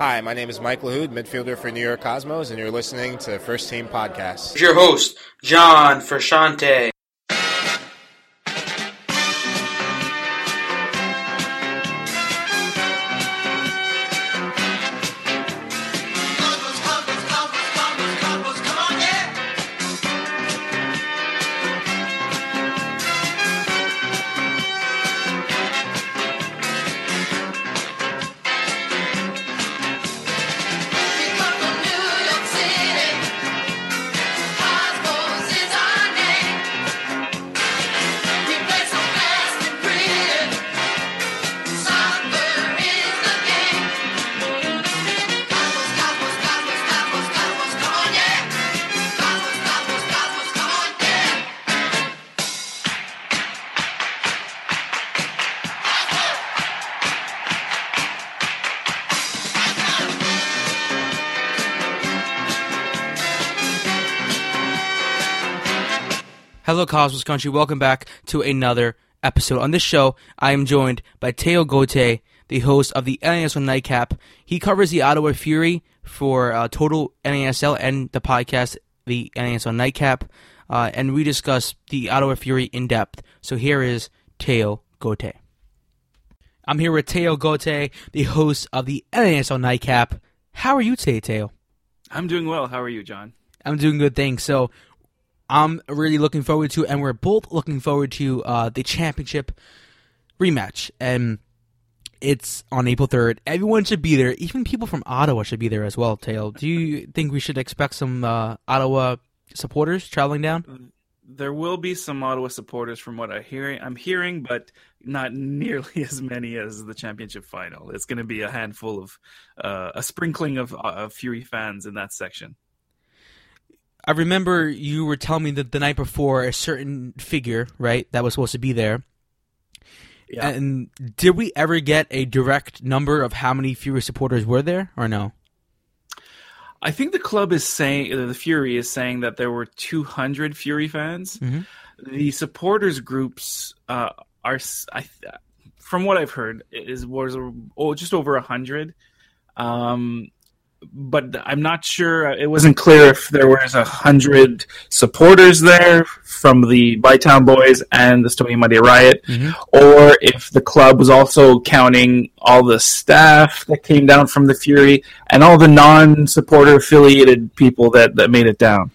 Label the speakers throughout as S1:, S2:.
S1: Hi, my name is Mike Lahoud, midfielder for New York Cosmos, and you're listening to First Team Podcast.
S2: Your host, John Frashante.
S3: Cosmos Country. Welcome back to another episode. On this show, I am joined by Theo Gauthier, the host of the NASL Nightcap. He covers the Ottawa Fury for uh, Total NASL and the podcast, the NASL Nightcap, uh, and we discuss the Ottawa Fury in depth. So here is Theo Gauthier. I'm here with Theo Gauthier, the host of the NASL Nightcap. How are you today, Theo?
S4: I'm doing well. How are you, John?
S3: I'm doing good, thanks. So I'm really looking forward to, and we're both looking forward to uh, the championship rematch. And it's on April 3rd. Everyone should be there. Even people from Ottawa should be there as well, Tail. Do you think we should expect some uh, Ottawa supporters traveling down?
S4: There will be some Ottawa supporters from what I hear. I'm hearing, but not nearly as many as the championship final. It's going to be a handful of uh, a sprinkling of, uh, Fury fans in that section.
S3: I remember you were telling me that the night before a certain figure, right, that was supposed to be there. Yeah. And did we ever get a direct number of how many Fury supporters were there, or no?
S4: I think the club is saying the Fury is saying that there were 200 Fury fans. Mm-hmm. The supporters groups uh, are, I, from what I've heard, is was oh, just over hundred. Um, but I'm not sure. It wasn't clear if there was a hundred supporters there from the Bytown Boys and the Stony Monday Riot, mm-hmm. or if the club was also counting all the staff that came down from the Fury and all the non-supporter affiliated people that, that made it down.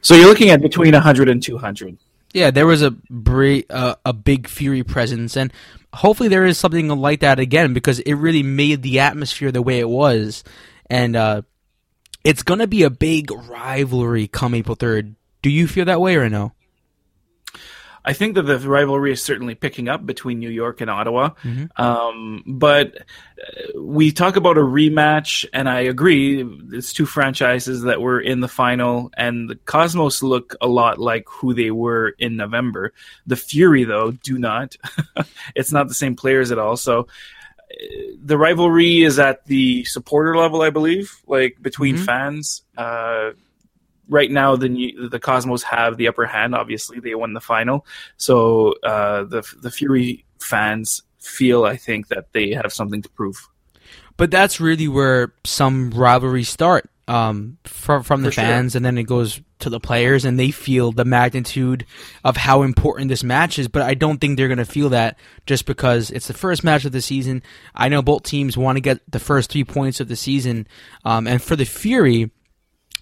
S4: So you're looking at between 100 and 200.
S3: Yeah, there was a uh, a big Fury presence, and hopefully there is something like that again because it really made the atmosphere the way it was and uh, it's gonna be a big rivalry come April third. Do you feel that way or no?
S4: I think that the rivalry is certainly picking up between New York and Ottawa. Mm-hmm. Um, but uh, we talk about a rematch, and I agree. It's two franchises that were in the final, and the Cosmos look a lot like who they were in November. The Fury, though, do not. it's not the same players at all. So the rivalry is at the supporter level, I believe, like between mm-hmm. fans. Uh, right now, the the Cosmos have the upper hand. Obviously, they won the final, so uh, the the Fury fans feel, I think, that they have something to prove.
S3: But that's really where some rivalries start um, from from the For fans, sure. and then it goes to the players, and they feel the magnitude of how important this match is. But I don't think they're going to feel that just because it's the first match of the season. I know both teams want to get the first three points of the season, um, and for the Fury.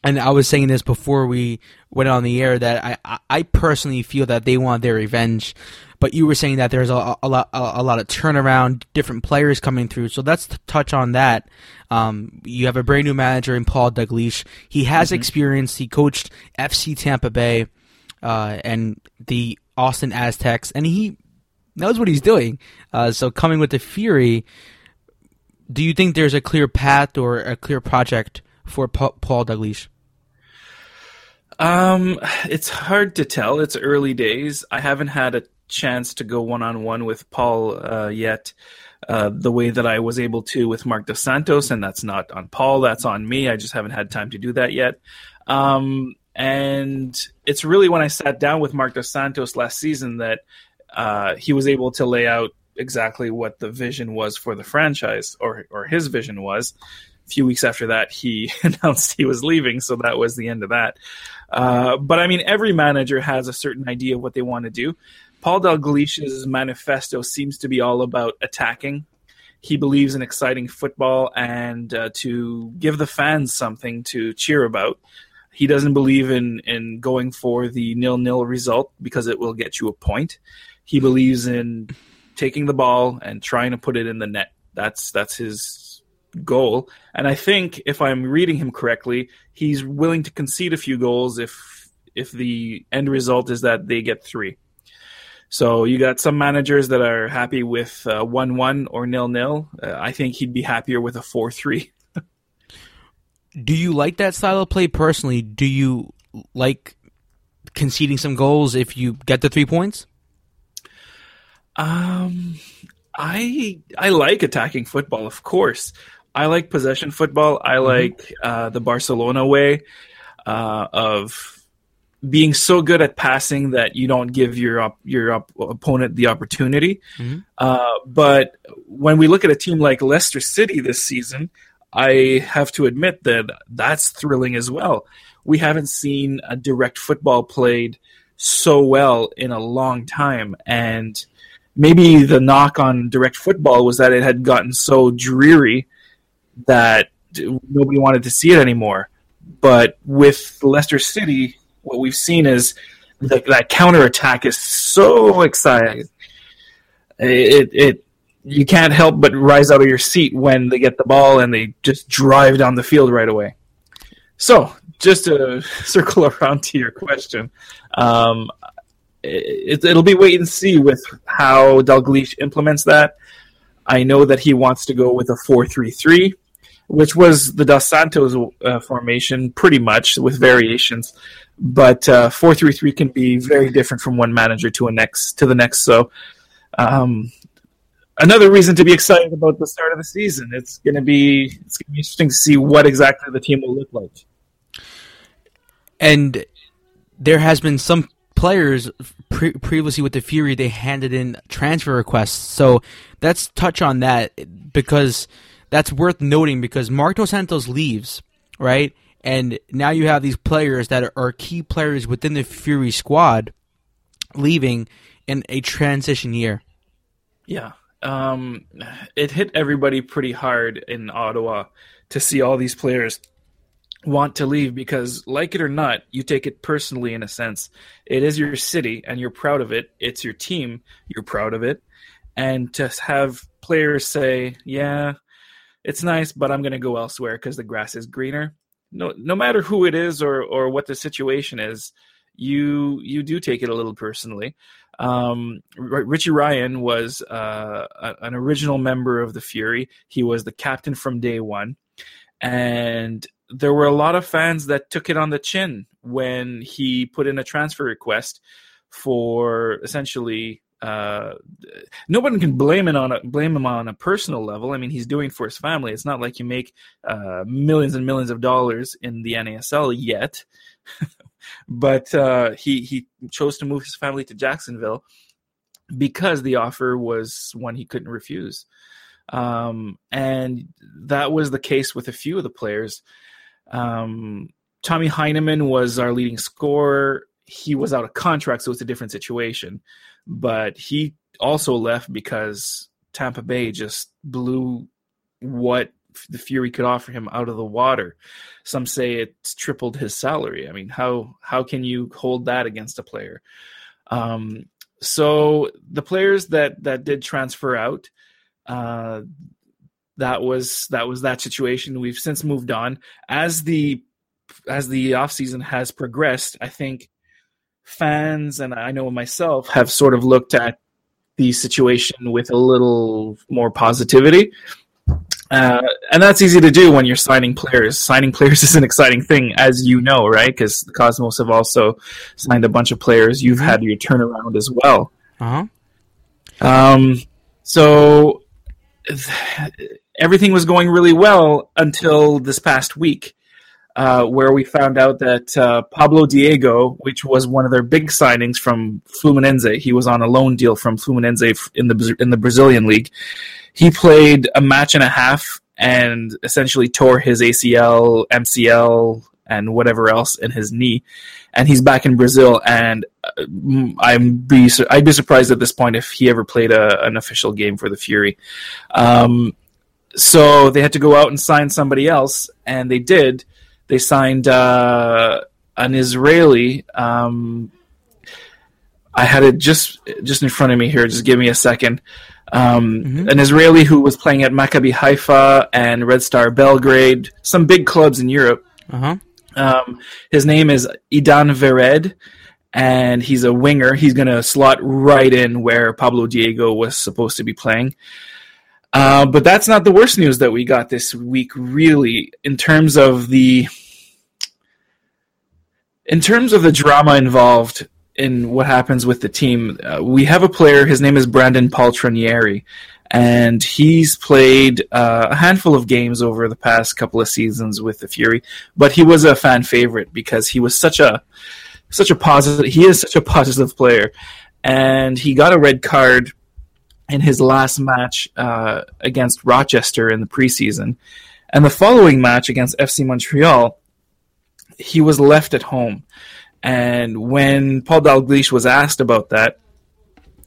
S3: And I was saying this before we went on the air that I, I personally feel that they want their revenge but you were saying that there's a, a lot a, a, lot of turnaround, different players coming through. So let's touch on that. Um, you have a brand new manager in Paul Dalglish. He has mm-hmm. experience. He coached FC Tampa Bay uh, and the Austin Aztex, and he knows what he's doing. Uh, so coming with the Fury, do you think there's a clear path or a clear project for pa- Paul Dalglish?
S4: Um, it's hard to tell. It's early days. I haven't had a chance to go one on one with Paul uh, yet. Uh, the way that I was able to with Marc Dos Santos, and that's not on Paul, that's on me. I just haven't had time to do that yet. Um, and it's really when I sat down with Marc Dos Santos last season that uh, he was able to lay out exactly what the vision was for the franchise, or or his vision was. A few weeks after that, he announced he was leaving, so that was the end of that. Uh, but I mean, every manager has a certain idea of what they want to do. Paul Dalglish's manifesto seems to be all about attacking. He believes in exciting football and uh, to give the fans something to cheer about. He doesn't believe in in going for the nil nil result because it will get you a point. He believes in taking the ball and trying to put it in the net. That's that's his goal. And I think if I'm reading him correctly, he's willing to concede a few goals if if the end result is that they get three. So you got some managers that are happy with uh, one one or nil nil. Uh, I think he'd be happier with a four three.
S3: Do you like that style of play personally? Do you like conceding some goals if you get the three points?
S4: Um, I I like attacking football, of course. I like possession football. I mm-hmm. like uh, the Barcelona way uh, of being so good at passing that you don't give your op- your op- opponent the opportunity. Mm-hmm. Uh, but when we look at a team like Leicester City this season, I have to admit that that's thrilling as well. We haven't seen a direct football played so well in a long time, and maybe the knock on direct football was that it had gotten so dreary that nobody wanted to see it anymore. But with Leicester City, what we've seen is that that counter attack is so exciting. It, it you can't help but rise out of your seat when they get the ball and they just drive down the field right away. So, just to circle around to your question, um, it, will be wait and see with how Dalglish implements that. I know that he wants to go with a four-three-three, which was the Dos Santos uh, formation, pretty much with variations. But uh, four-three-three can be very different from one manager to a next to the next. So, um, another reason to be excited about the start of the season. It's going to be it's going to be interesting to see what exactly the team will look like.
S3: And there has been some players pre- previously with the Fury, they handed in transfer requests. So let's touch on that because that's worth noting because Marc Dos Santos leaves, right? And now you have these players that are key players within the Fury squad leaving in a transition year.
S4: Yeah. Um, it hit everybody pretty hard in Ottawa to see all these players want to leave because, like it or not, you take it personally in a sense. It is your city and you're proud of it. It's your team, you're proud of it. And to have players say, yeah, it's nice, but I'm going to go elsewhere because the grass is greener. No, no matter who it is or, or what the situation is, you you do take it a little personally. Um, Richie Ryan was uh, an original member of the Fury. He was the captain from day one, and there were a lot of fans that took it on the chin when he put in a transfer request for essentially uh, no one can blame him on a, blame him on a personal level. I mean, he's doing for his family. It's not like you make uh, millions and millions of dollars in the NASL yet, but uh, he he chose to move his family to Jacksonville because the offer was one he couldn't refuse, um, and that was the case with a few of the players. Um, Tommy Heinemann was our leading scorer. He was out of contract, so it's a different situation. But he also left because Tampa Bay just blew what the Fury could offer him out of the water. Some say it's tripled his salary. I mean, how how can you hold that against a player? Um, so the players that that did transfer out, uh, that was that was that situation. We've since moved on as the as the off season has progressed. I think fans and I know myself have sort of looked at the situation with a little more positivity. Uh, and that's easy to do when you're signing players. Signing players is an exciting thing, as you know, right? Because the Cosmos have also signed a bunch of players. You've had your turnaround as well.
S3: Uh
S4: huh. Um, so everything was going really well until this past week. Uh, where we found out that uh, Pablo Diego, which was one of their big signings from Fluminense, he was on a loan deal from Fluminense in the in the Brazilian league. He played a match and a half and essentially tore his ACL, MCL, and whatever else in his knee, and he's back in Brazil. And uh, I'm be I'd be surprised at this point if he ever played a, an official game for the Fury. Um, so they had to go out and sign somebody else, and they did. They signed uh, an Israeli. Um, I had it just just in front of me here. Just give me a second. Um, mm-hmm. An Israeli who was playing at Maccabi Haifa and Red Star Belgrade, some big clubs in Europe.
S3: Uh-huh.
S4: Um, his name is Idan Vered, and he's a winger. He's going to slot right in where Pablo Diego was supposed to be playing. Uh, but that's not the worst news that we got this week, really, in terms of the in terms of the drama involved in what happens with the team. Uh, we have a player. His name is Brandon Poltronieri, and he's played uh, a handful of games over the past couple of seasons with the Fury. But he was a fan favorite because he was such a such a positive. He is such a positive player, and he got a red card in his last match uh, against Rochester in the preseason. And the following match against FC Montreal, he was left at home. And when Paul Dalglish was asked about that,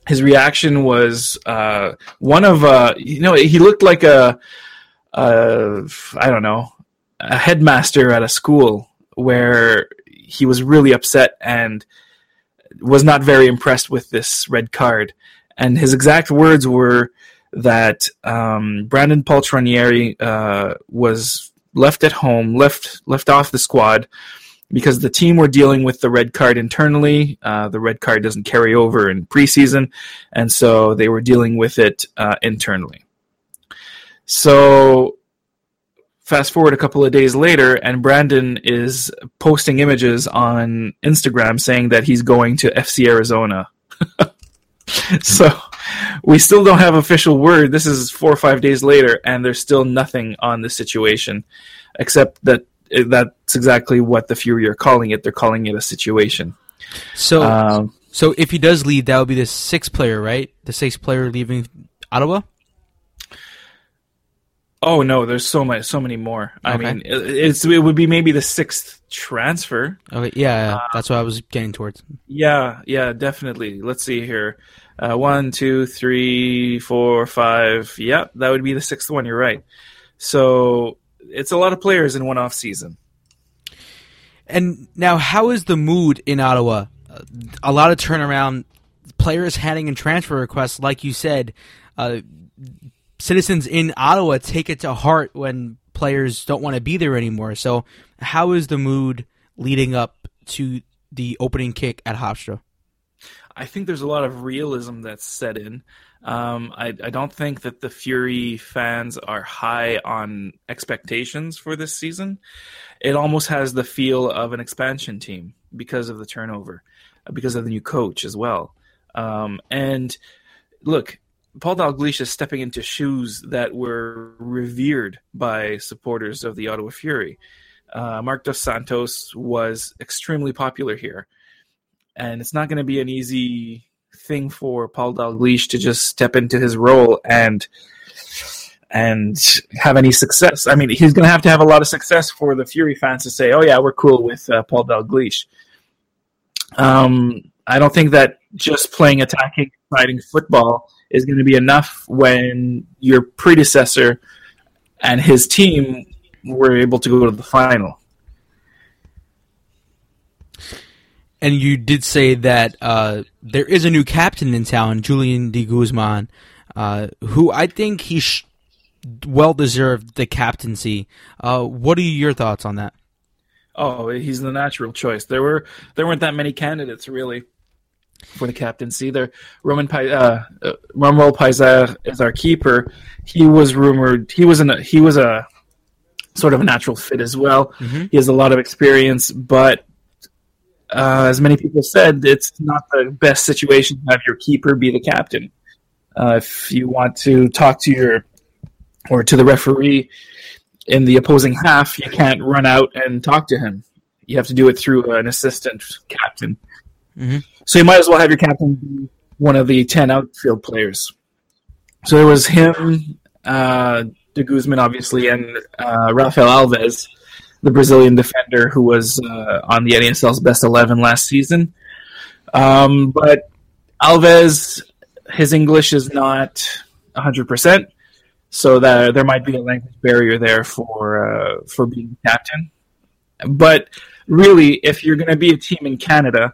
S4: his reaction was uh, one of uh, you know he looked like a a I don't know a headmaster at a school where he was really upset and was not very impressed with this red card and his exact words were that um, Brandon Poltronieri uh, was left at home, left left off the squad because the team were dealing with the red card internally. Uh, the red card doesn't carry over in preseason, and so they were dealing with it uh, internally. So, fast forward a couple of days later, and Brandon is posting images on Instagram saying that he's going to FC Arizona. so we still don't have official word. This is four or five days later, and there's still nothing on the situation, except that eh, that's exactly what the Fury are calling it. They're calling it a situation.
S3: So, um, so if he does leave, that would be the sixth player, right? The sixth player leaving Ottawa.
S4: Oh no, there's so much, so many more. I mean, it's it would be maybe the sixth transfer.
S3: Okay, yeah, yeah. Uh, that's what I was getting towards.
S4: Yeah, yeah, definitely. Let's see here. Uh, one, two, three, four, five. Yeah, that would be the sixth one. You're right. So it's a lot of players in one off season.
S3: And now, how is the mood in Ottawa? A lot of turnaround, players handing in transfer requests, like you said. Uh, citizens in Ottawa take it to heart when players don't want to be there anymore. So, how is the mood leading up to the opening kick at Hofstra?
S4: I think there's a lot of realism that's set in. Um, I, I, don't think that the Fury fans are high on expectations for this season. It almost has the feel of an expansion team because of the turnover, because of the new coach as well. Um, and look, Paul Dalglish is stepping into shoes that were revered by supporters of the Ottawa Fury. Uh, Marc Dos Santos was extremely popular here, and it's not going to be an easy thing for Paul Dalglish to just step into his role and and have any success. I mean, he's going to have to have a lot of success for the Fury fans to say, "Oh yeah, we're cool with uh, Paul Dalglish." Um, I don't think that just playing attacking, fighting football is going to be enough when your predecessor and his team were able to go to the final.
S3: And you did say that uh, there is a new captain in town, Julian de Guzman, uh, who I think he sh- well deserved the captaincy. Uh, what are your thoughts on that?
S4: Oh, he's the natural choice. There were there weren't that many candidates really for the captaincy. There, Roman uh, uh, Peiser is our keeper. He was rumored. He was a he was a sort of a natural fit as well. Mm-hmm. He has a lot of experience, but uh, as many people said, it's not the best situation to have your keeper be the captain. Uh, if you want to talk to your or to the referee, in the opposing half, you can't run out and talk to him. You have to do it through an assistant captain.
S3: Mm-hmm.
S4: So you might as well have your captain be one of the 10 outfield players. So it was him, uh, De Guzman, obviously, and uh, Rafael Alves, the Brazilian defender who was uh, on the NASL's best 11 last season. Um, but Alves, his English is not 100%, so that there might be a language barrier there for uh, for being captain. But really, if you're going to be a team in Canada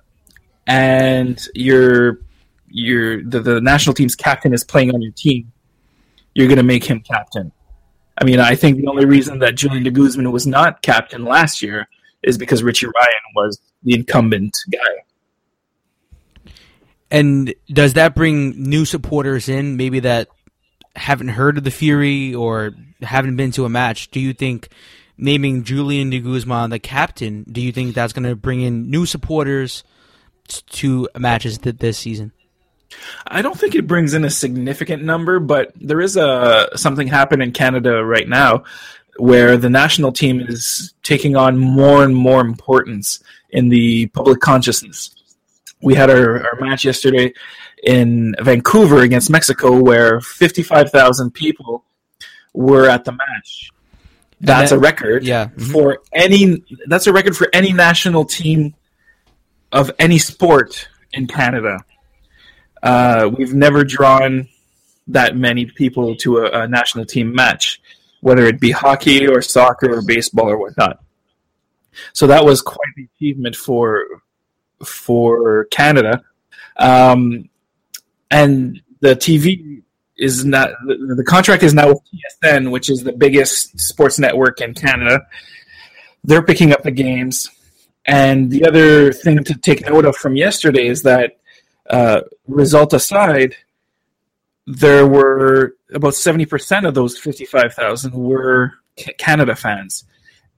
S4: and you're you're the, the national team's captain is playing on your team, you're going to make him captain. I mean, I think the only reason that Julian de Guzman was not captain last year is because Richie Ryan was the incumbent guy.
S3: And does that bring new supporters in, maybe that haven't heard of the Fury or haven't been to a match? Do you think naming Julian de Guzman the captain, do you think that's going to bring in new supporters to matches th- this season?
S4: I don't think it brings in a significant number, but there is a something happening in Canada right now where the national team is taking on more and more importance in the public consciousness. We had our, our match yesterday in Vancouver against Mexico where 55,000 people were at the match. That's
S3: that,
S4: a record
S3: yeah. Mm-hmm.
S4: for any that's a record for any national team of any sport in Canada. Uh, we've never drawn that many people to a, a, national team match, whether it be hockey or soccer or baseball or whatnot. So that was quite the achievement for for Canada, um, and the TV is not the, the contract is now with TSN, which is the biggest sports network in Canada. They're picking up the games, and the other thing to take note of from yesterday is that uh, result aside, there were about 70% of those 55,000 were Canada fans.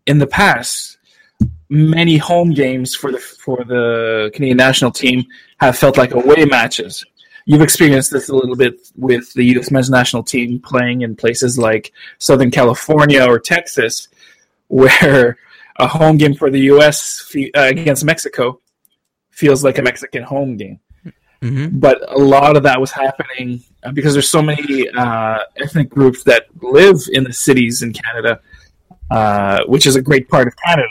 S4: In the past, many home games for the for the Canadian national team have felt like away matches. You've experienced this a little bit with the U.S. men's national team playing in places like Southern California or Texas, where a home game for the U.S. Uh, against Mexico feels like a Mexican home game. Mm-hmm. But a lot of that was happening uh, because there's so many uh, ethnic groups that live in the cities in Canada, uh, which is a great part of Canada.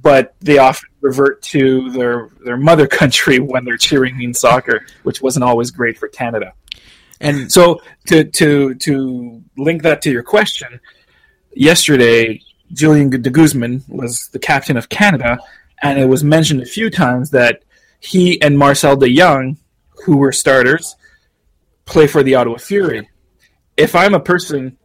S4: But they often revert to their their mother country when they're cheering in soccer, which wasn't always great for Canada. And so to to to link that to your question, yesterday Julian de Guzman was the captain of Canada, and it was mentioned a few times that he and Marcel de Jong, who were starters, play for the Ottawa Fury. If I'm a person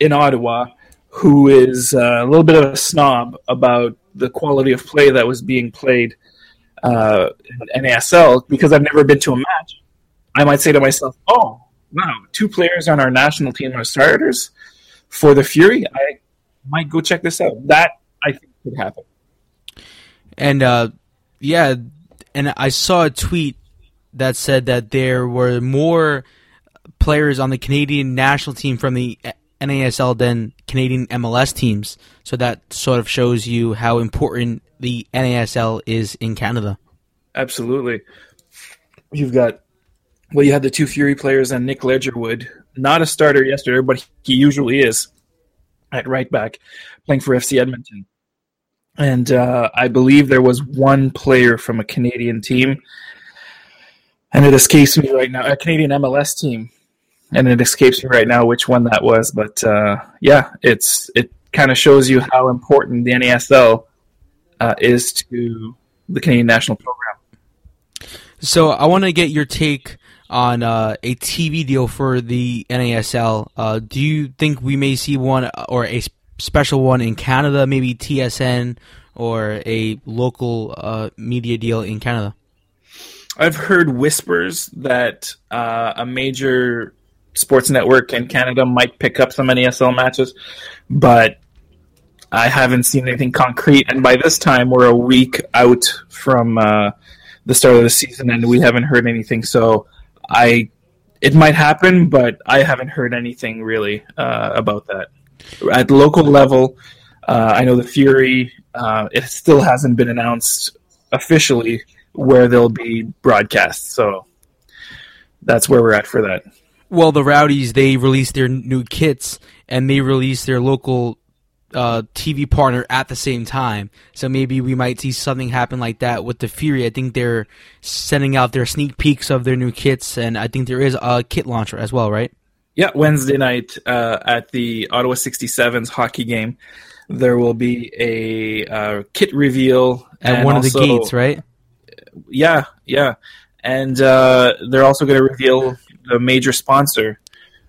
S4: in Ottawa who is uh, a little bit of a snob about the quality of play that was being played uh, in NASL because I've never been to a match, I might say to myself, "Oh, wow, two players on our national team are starters for the Fury. I might go check this out." That I think could happen.
S3: And uh, yeah, and I saw a tweet that said that there were more players on the Canadian national team from the NASL than Canadian MLS teams. So that sort of shows you how important the NASL is in Canada.
S4: Absolutely. You've got well, you had the two Fury players and Nick Ledgerwood, not a starter yesterday, but he usually is at right back, playing for FC Edmonton and uh, I believe there was one player from a Canadian team, and it escapes me right now. A Canadian MLS team, and it escapes me right now which one that was. But uh, yeah, it's it kind of shows you how important the NASL uh, is to the Canadian national program.
S3: So I want to get your take on uh, a TV deal for the NASL. Uh, do you think we may see one or a special one in Canada, maybe TSN or a local uh, media deal in Canada?
S4: I've heard whispers that uh, a major sports network in Canada might pick up some NASL matches, but I haven't seen anything concrete. And by this time, we're a week out from uh, the start of the season, and we haven't heard anything. So I, it might happen, but I haven't heard anything really uh, about that. At local level, uh, I know the Fury. Uh, it still hasn't been announced officially where they'll be broadcast. So that's where we're at for that.
S3: Well, the Rowdies they released their new kits and they released their local uh, TV partner at the same time. So maybe we might see something happen like that with the Fury. I think they're sending out their sneak peeks of their new kits, and I think there is a kit launcher as well, right?
S4: Yeah, Wednesday night uh, at the Ottawa 67s hockey game, there will be a uh, kit reveal
S3: at one also, of the gates, right?
S4: Yeah, yeah, and uh, they're also going to reveal the major sponsor,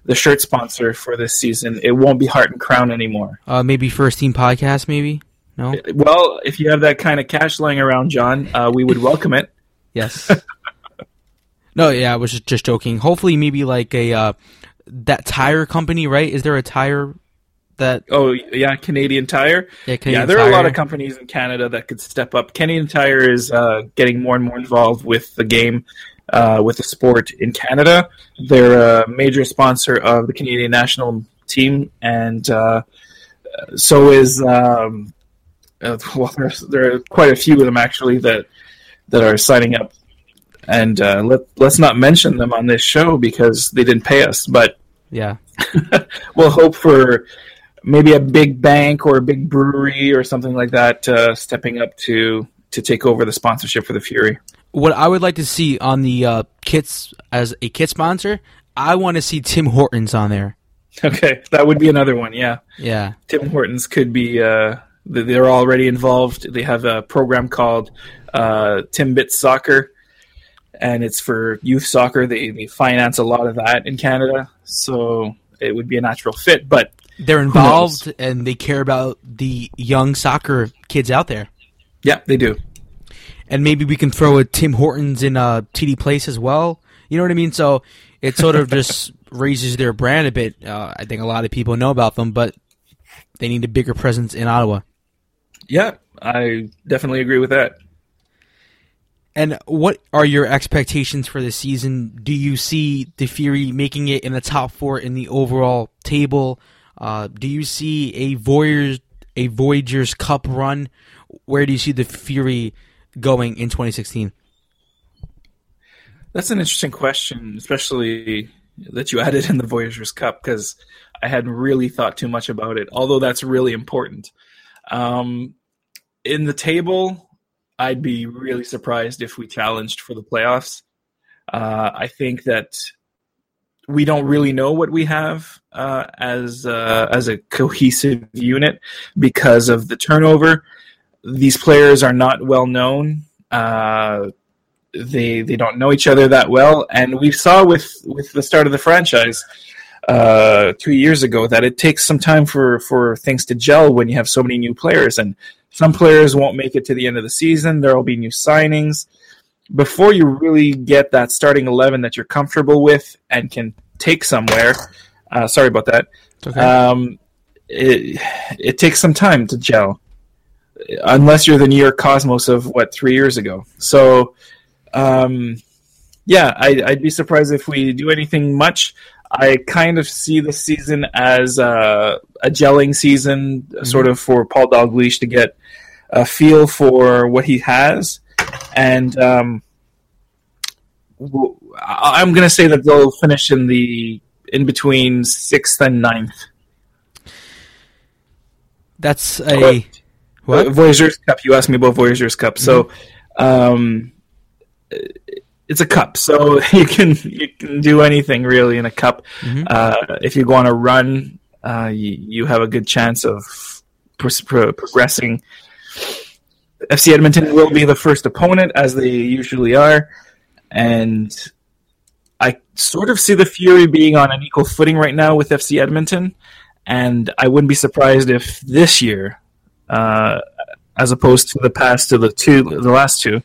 S4: the shirt sponsor for this season. It won't be Heart and Crown anymore.
S3: Uh, maybe First Team Podcast, maybe. No.
S4: Well, if you have that kind of cash lying around, John, uh, we would welcome it.
S3: Yes. no, yeah, I was just, joking. Hopefully, maybe like a uh, that tire company, right? Is there a tire that?
S4: Oh yeah, Canadian Tire. Yeah, Canadian yeah. There are a lot of companies in Canada that could step up. Canadian Tire is uh, getting more and more involved with the game uh, with the sport in Canada. They're a major sponsor of the Canadian national team, and uh, so is um, uh, well, there's, there are quite a few of them actually that that are signing up. And uh, let let's not mention them on this show because they didn't pay us. But
S3: yeah,
S4: we'll hope for maybe a big bank or a big brewery or something like that uh, stepping up to to take over the sponsorship for the Fury
S3: what I would like to see on the uh, kits as a kit sponsor, I want to see Tim Hortons on there.
S4: Okay, that would be another one. Yeah,
S3: yeah.
S4: Tim Hortons could be. Uh, they're already involved. They have a program called uh, Timbits Soccer, and it's for youth soccer. They, they finance a lot of that in Canada, so it would be a natural fit. But
S3: they're involved and they care about the young soccer kids out there.
S4: Yeah, they do
S3: and maybe we can throw a Tim Hortons in a TD Place as well. You know what I mean? So it sort of just raises their brand a bit. Uh, I think a lot of people know about them, but they need a bigger presence in Ottawa.
S4: Yeah, I definitely agree with that.
S3: And what are your expectations for the season? Do you see the Fury making it in the top four in the overall table? Uh, do you see a Voyageurs a Voyageurs Cup run? Where do you see the Fury going in 2016?
S4: That's an interesting question, especially that you added in the Voyageurs Cup because I hadn't really thought too much about it. Although that's really important. Um, in the table, I'd be really surprised if we challenged for the playoffs. Uh, I think that we don't really know what we have uh, as uh, as a cohesive unit because of the turnover these players are not well known. Uh, they they don't know each other that well, and we saw with with the start of the franchise uh, two years ago that it takes some time for for things to gel when you have so many new players, and some players won't make it to the end of the season. There will be new signings before you really get that starting eleven that you're comfortable with and can take somewhere. Uh, sorry about that. Okay. Um, it, it takes some time to gel unless you're the New York Cosmos of what three years ago. So, um, yeah, I, would be surprised if we do anything much. I kind of see the season as a, a gelling season, mm-hmm. sort of for Paul Dalglish to get a feel for what he has, and um, I'm going to say that they'll finish in the in between sixth and ninth.
S3: That's a
S4: what? Uh, Voyageurs Cup. You asked me about Voyageurs Cup. So, mm-hmm. um, it's a cup, so you can you can do anything really in a cup. Mm-hmm. Uh, if you go on a run, uh, you, you, have a good chance of pro- pro- progressing. FC Edmonton will be the first opponent, as they usually are, and I sort of see the Fury being on an equal footing right now with FC Edmonton, and I wouldn't be surprised if this year uh, as opposed to the past to the two, the last two.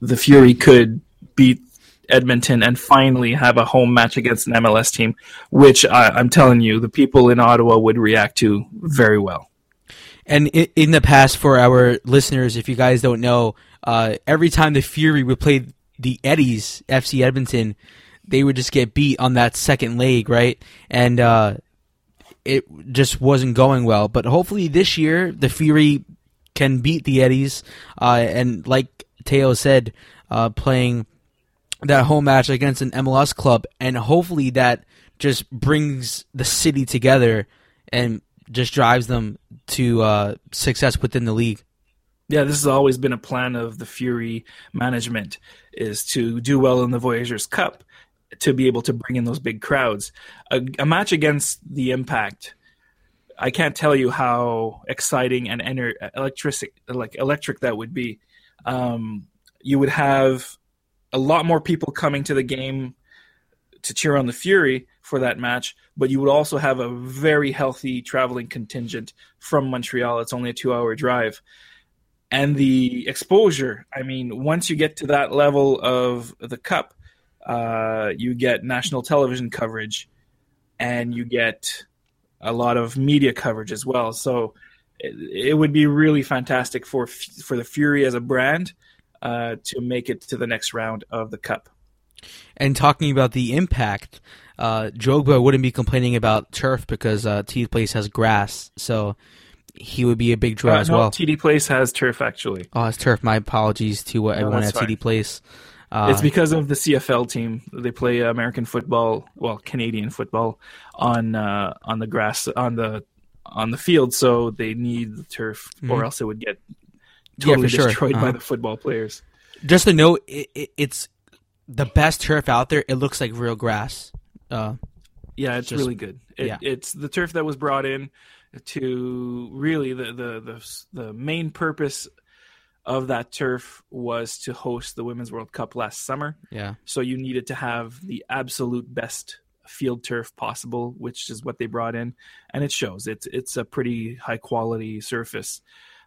S4: The Fury could beat Edmonton and finally have a home match against an MLS team, which I, am telling you, the people in Ottawa would react to very well.
S3: And in the past, for our listeners, if you guys don't know, uh, every time the Fury would play the Eddies, FC Edmonton, they would just get beat on that second leg, right? And uh, it just wasn't going well. But hopefully this year the Fury can beat the Eddies, uh, and like Theo said, uh, playing that home match against an MLS club, and hopefully that just brings the city together and just drives them to uh, success within the league.
S4: Yeah, this has always been a plan of the Fury management is to do well in the Voyageurs Cup to be able to bring in those big crowds. A, a match against the Impact, I can't tell you how exciting and ener- electric like electric that would be. Um, you would have a lot more people coming to the game to cheer on the Fury for that match, but you would also have a very healthy traveling contingent from Montreal. It's only a two hour drive. And the exposure, I mean, once you get to that level of the cup, uh, you get national television coverage and you get a lot of media coverage as well. So it, it would be really fantastic for for the Fury as a brand uh, to make it to the next round of the cup.
S3: And talking about the impact, uh, Drogba wouldn't be complaining about turf because uh, TD Place has grass, so he would be a big draw
S4: Uh,
S3: as
S4: no,
S3: well.
S4: TD Place has turf actually.
S3: oh, it's turf. My apologies to uh, everyone at
S4: that's
S3: TD. Place. Uh,
S4: it's because of the CFL team. They play American football, well, Canadian football on uh, on the grass on the on the field, so they need the turf, or else it would get
S3: Mm-hmm. Yeah,
S4: totally
S3: sure.
S4: destroyed by
S3: Uh-huh.
S4: the football players.
S3: just to note, it, it, it's the best turf out there. It looks like real grass. Uh,
S4: Yeah, it's
S3: Just-
S4: really good. It,
S3: yeah.
S4: It's the turf that was brought in to really the, the the the main purpose of that turf was to host the Women's World Cup last summer.
S3: yeah.
S4: So you needed to have the absolute best field turf possible, which is what they brought in, and it shows. It's it's a pretty high quality surface,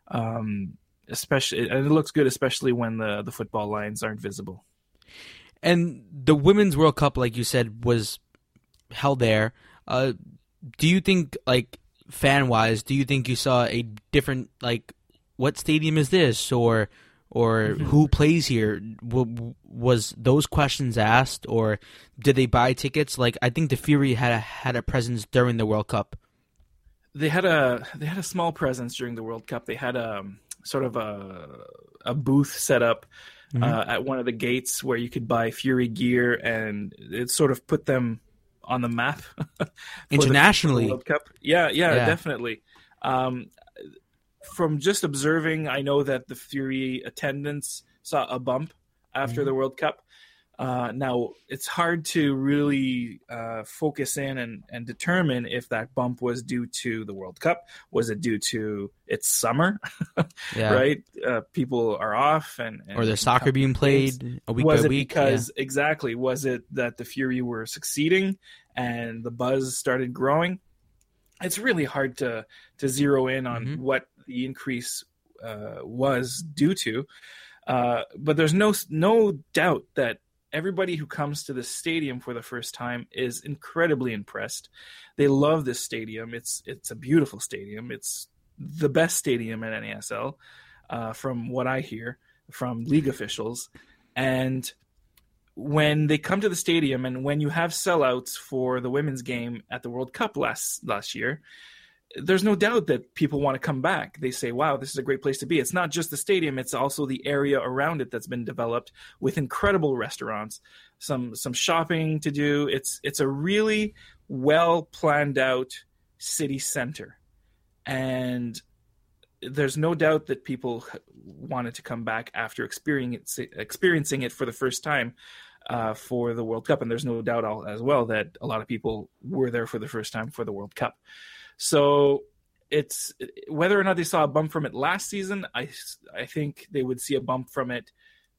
S4: um, especially and it looks good, especially when the the football lines aren't visible.
S3: And the Women's World Cup, like you said, was held there. Uh, do you think, like fan wise, do you think you saw a different like what stadium is this or or who plays here? W- was those questions asked, or did they buy tickets? Like I think the Fury had a, had a presence during the World Cup.
S4: they had a they had a small presence during the World Cup. They had a sort of a a booth set up uh, at one of the gates where you could buy Fury gear, and it sort of put them on the map for the-
S3: Internationally.
S4: World Cup. Yeah, yeah,
S3: Yeah.
S4: definitely. Um, from just observing, I know that the Fury attendance saw a bump after the World Cup. Uh, now it's hard to really uh, focus in and, and determine if that bump was due to the World Cup. Was it due to it's summer,
S3: Yeah.
S4: right? Uh, people are off, and, and
S3: Or the soccer being played a week
S4: was
S3: by
S4: it
S3: week.
S4: because exactly was it that the Fury were succeeding and the buzz started growing? It's really hard to to zero in on
S3: Mhm.
S4: what the increase uh, was due to, uh, but there's no no doubt that everybody who comes to the stadium for the first time is incredibly impressed. They love this stadium. It's it's a beautiful stadium. It's the best stadium in NASL, uh, from what I hear from league officials. And when they come to the stadium, and when you have sellouts for the women's game at the World Cup last last year, there's no doubt that people want to come back. They say, "Wow, this is a great place to be." It's not just the stadium; it's also the area around it that's been developed with incredible restaurants, some some shopping to do. It's it's a really well planned out city center, and there's no doubt that people wanted to come back after experiencing it for the first time uh, for the World Cup, and there's no doubt as well that a lot of people were there for the first time for the World Cup. So it's whether or not they saw a bump from it last season. I I think they would see a bump from it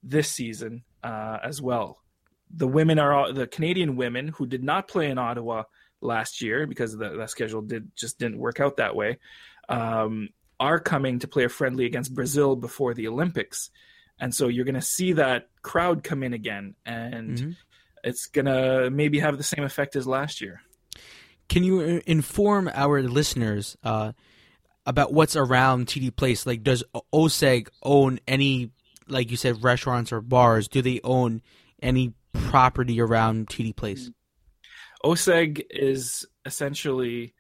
S4: this season uh, as well. The women are all, the Canadian women who did not play in Ottawa last year because the, the schedule did just didn't work out that way. Um, are coming to play a friendly against Brazil before the Olympics. And so you're going to see that crowd come in again, and
S3: Mhm.
S4: it's going to maybe have the same effect as last year.
S3: Can you uh, inform our listeners uh, about what's around TD Place? Like, does OSEG own any, like you said, restaurants or bars? Do they own any property around TD Place?
S4: OSEG is essentially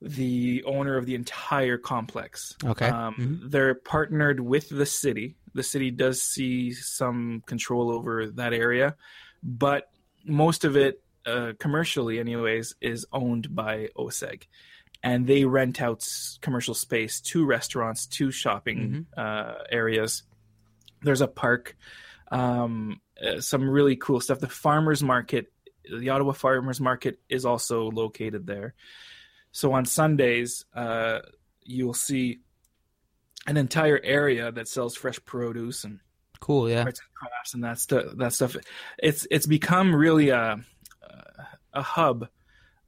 S4: the owner of the entire complex.
S3: Okay.
S4: Um,
S3: Mhm.
S4: They're partnered with the city. The city does see some control over that area, but most of it, uh, commercially, anyways, is owned by OSEG. And they rent out commercial space to restaurants, to shopping uh, areas. There's a park, um, uh, some really cool stuff. The farmers market, the Ottawa Farmers Market, is also located there. So on Sundays, uh, you'll see an entire area that sells fresh produce and
S3: Cool. Yeah.
S4: arts and crafts and that stuff. That stuff. It's it's become really a a hub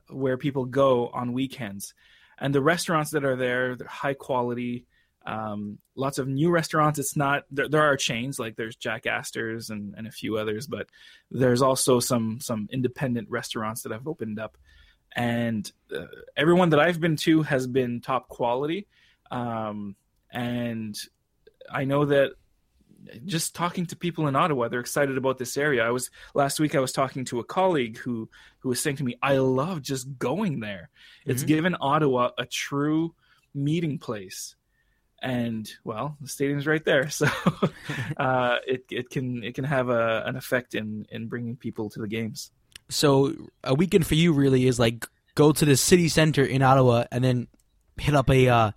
S4: where people go on weekends, and the restaurants that are there, they're high quality. Um, lots of new restaurants. It's not there. There are chains like there's Jack Astor's and, and a few others, but there's also some some independent restaurants that have opened up, and uh, everyone that I've been to has been top quality. Um, and I know that just talking to people in Ottawa, they're excited about this area. I was last week. I was talking to a colleague who who was saying to me, "I love just going there. It's
S3: Mhm.
S4: given Ottawa a true meeting place." And well, the stadium's right there, so uh, it it can it can have a, an effect in in bringing people to the games.
S3: So a weekend for you really is like go to the city center in Ottawa and then hit up a uh,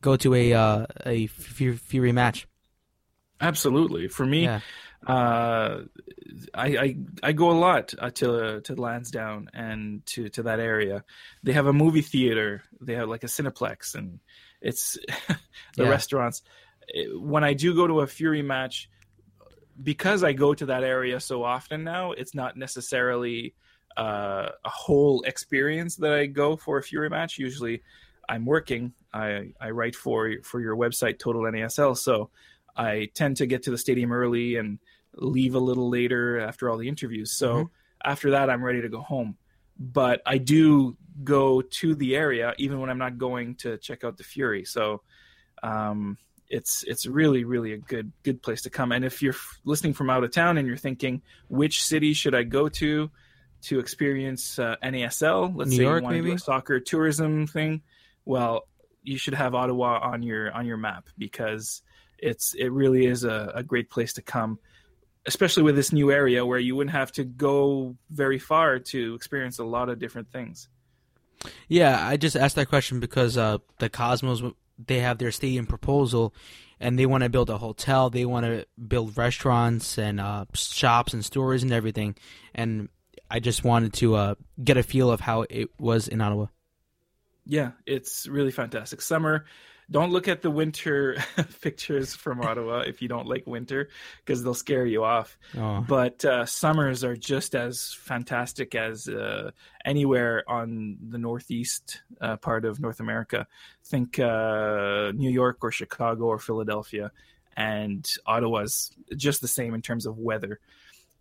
S3: go to a uh, a Fury match.
S4: Absolutely, for me,
S3: Yeah.
S4: uh, I, I I go a lot uh, to to Lansdowne and to to that area. They have a movie theater. They have like a Cineplex, and it's the
S3: Yeah.
S4: restaurants. When I do go to a Fury match, because I go to that area so often now, it's not necessarily uh, a whole experience that I go for a Fury match. Usually, I'm working. I I write for for your website Total NASL, so I tend to get to the stadium early and leave a little later after all the interviews. So
S3: Mhm.
S4: after that, I'm ready to go home. But I do go to the area even when I'm not going to check out the Fury. So um, it's it's really really a good good place to come. And if you're f- listening from out of town and you're thinking which city should I go to to experience uh, NASL, let's
S3: New
S4: say
S3: York,
S4: you want to do a soccer tourism thing, well, you should have Ottawa on your on your map because it's it really is a, a great place to come especially with this new area where you wouldn't have to go very far to experience a lot of different things
S3: Yeah, I just asked that question because uh, the Cosmos they have their stadium proposal, and they want to build a hotel. They want to build restaurants and uh, shops and stores and everything. And I just wanted to uh, get a feel of how it was in Ottawa.
S4: yeah it's really fantastic summer don't look at the winter pictures from ottawa if you don't like winter because they'll scare you off
S3: Oh,
S4: but uh, summers are just as fantastic as uh, anywhere on the northeast uh, part of North America. Think uh, New York or Chicago or Philadelphia, and Ottawa's just the same in terms of weather.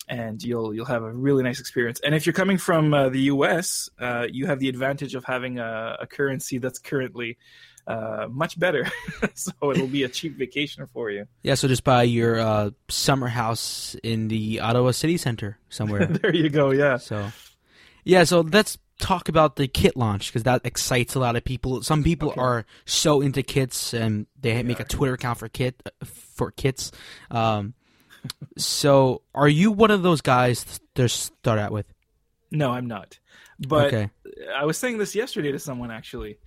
S4: And you'll you'll have a really nice experience. And if you're coming from uh, the U.S., uh, you have the advantage of having a, a currency that's currently uh, much better, so it'll be a cheap vacation for you.
S3: yeah. So just buy your uh, summer house in the Ottawa City Center somewhere.
S4: there you go. Yeah.
S3: So, yeah, so let's talk about the kit launch because that excites a lot of people. Some people
S4: Okay.
S3: are so into kits and they make a Twitter account for kit for kits. Um, so, are you one of those guys to start out with?
S4: No, I'm not. But
S3: okay,
S4: I was saying this yesterday to someone actually.